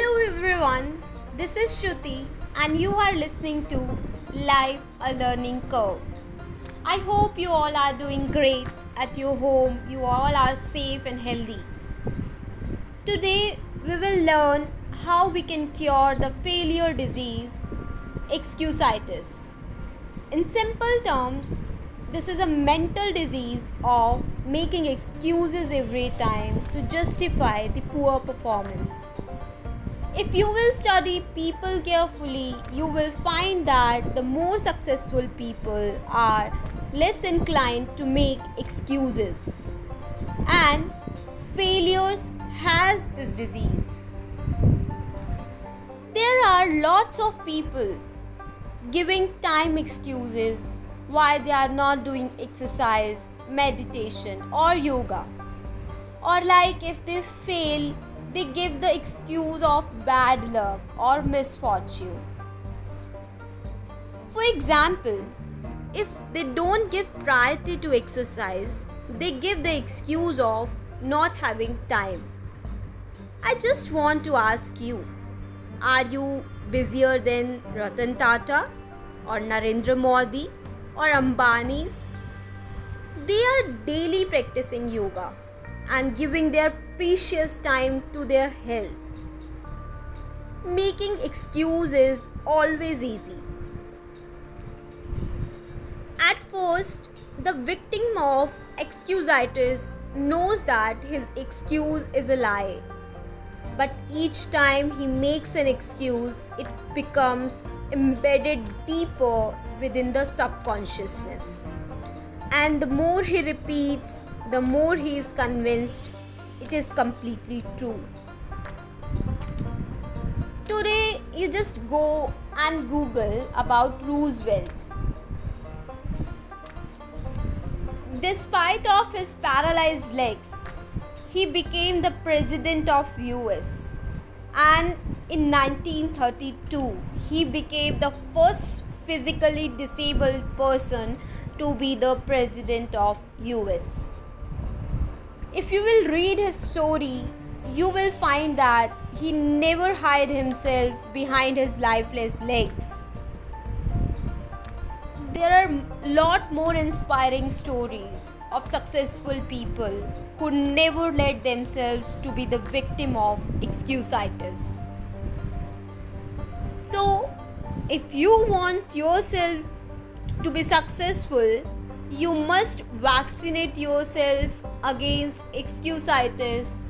everyone, this is Shruti, and you are listening to Life a Learning Curve. I hope you all are doing great at your home, you all are safe and healthy. Today, we will learn how we can cure the failure disease, excusitis. In simple terms, this is a mental disease of making excuses every time to justify the poor performance. If you will study people carefully, you will find that the more successful people are less inclined to make excuses. And failures has this disease. There are lots of people giving time excuses why they are not doing exercise, meditation, or yoga. Or, like if they fail, they give the excuse of bad luck or misfortune. For example, if they don't give priority to exercise, they give the excuse of not having time. I just want to ask you are you busier than Ratan Tata or Narendra Modi or Ambani's, they are daily practicing yoga and giving their precious time to their health. Making excuses always easy. At first, the victim of excusitis knows that his excuse is a lie. But each time he makes an excuse, it becomes embedded deeper within the subconsciousness. And the more he repeats, the more he is convinced it is completely true. Today, you just go and Google about Roosevelt. Despite of his paralyzed legs, he became the president of US and in 1932 he became the first physically disabled person to be the president of US. If you will read his story, you will find that he never hid himself behind his lifeless legs. There are lot more inspiring stories of successful people who never let themselves to be the victim of excusitis. So, if you want yourself to be successful, you must vaccinate yourself against excusitis,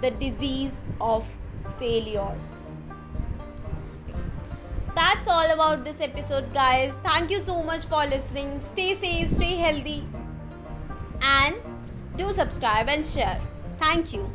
the disease of failures. That's all about this episode, guys. Thank you so much for listening. Stay safe, stay healthy, and do subscribe and share. Thank you.